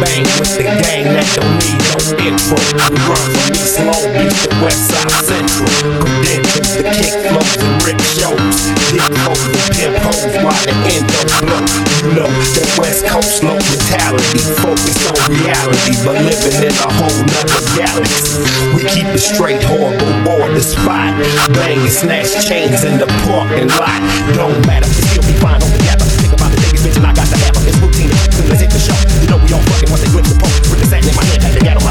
bang with the gang that don't need no intro. info. Run from East Long Beach to West Side Central. Credentials, the kick flows and rip shows. Dick holes, pimp hoes, while the end don't blow. You know that West Coast low mentality, focus on reality, but living in a whole nother galaxy. We keep it straight, horrible, board the spot. Bang and snatch chains in the parking lot. Don't matter, still be fine, don't gather. Think about the biggest bitch and I got the don't fucking want to grip the pole Put the sand in my head, having at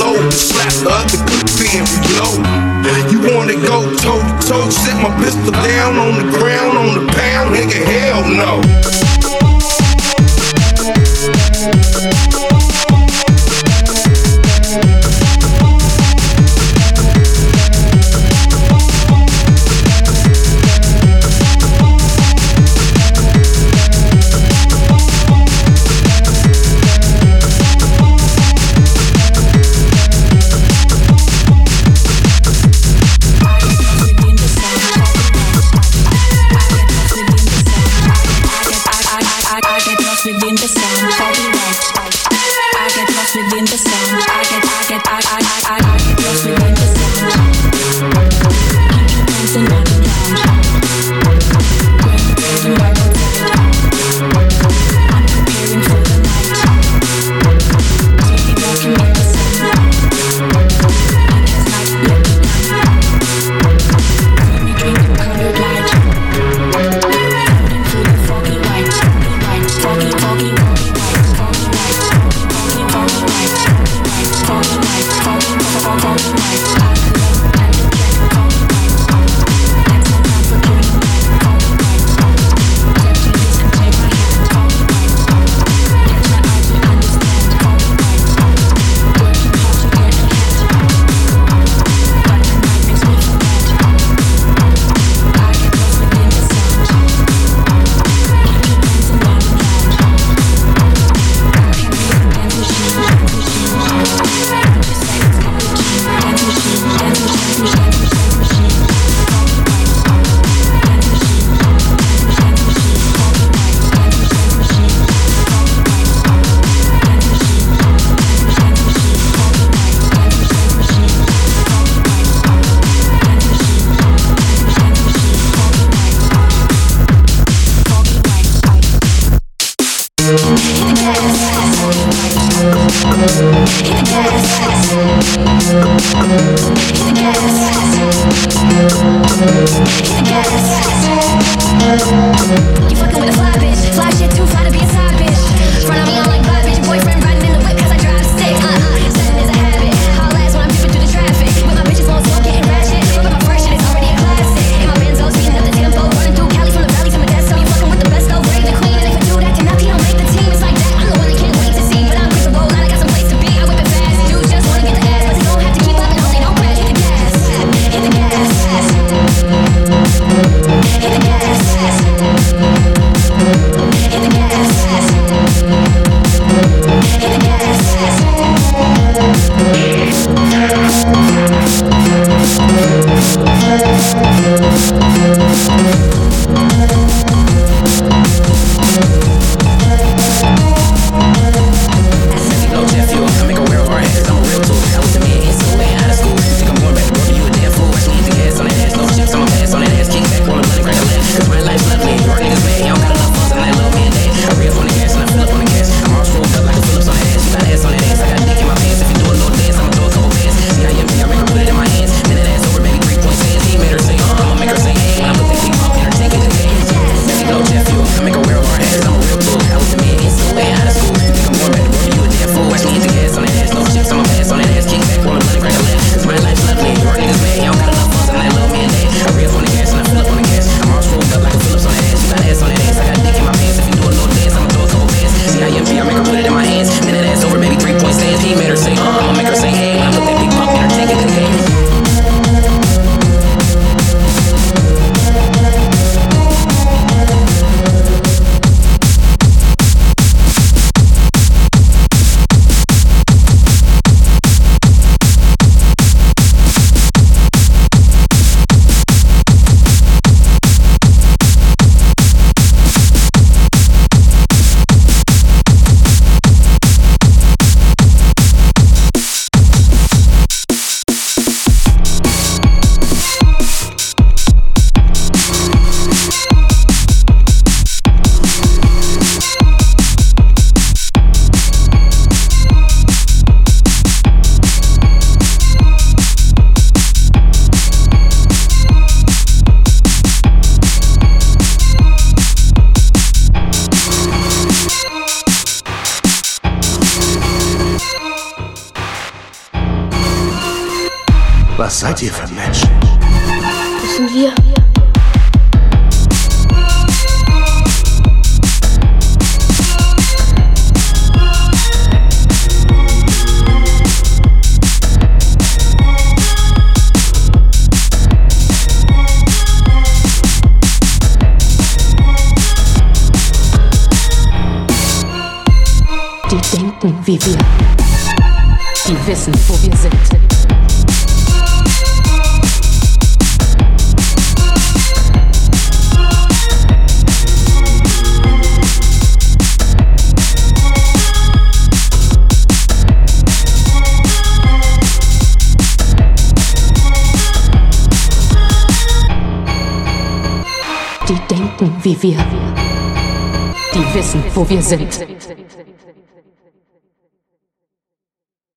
low. Slap the other clip and reload. You wanna go toe to toe? Set my pistol down on the ground, on the pound, nigga. Hell no. within the I get lost within the sound. I get, I get, I, I, I, I, I get lost within. Yes. Was seid ihr für Menschen? Das sind wir. Die denken wie wir. Die wissen, wo wir sind. Denken wie wir. Die wissen, wo wir sind.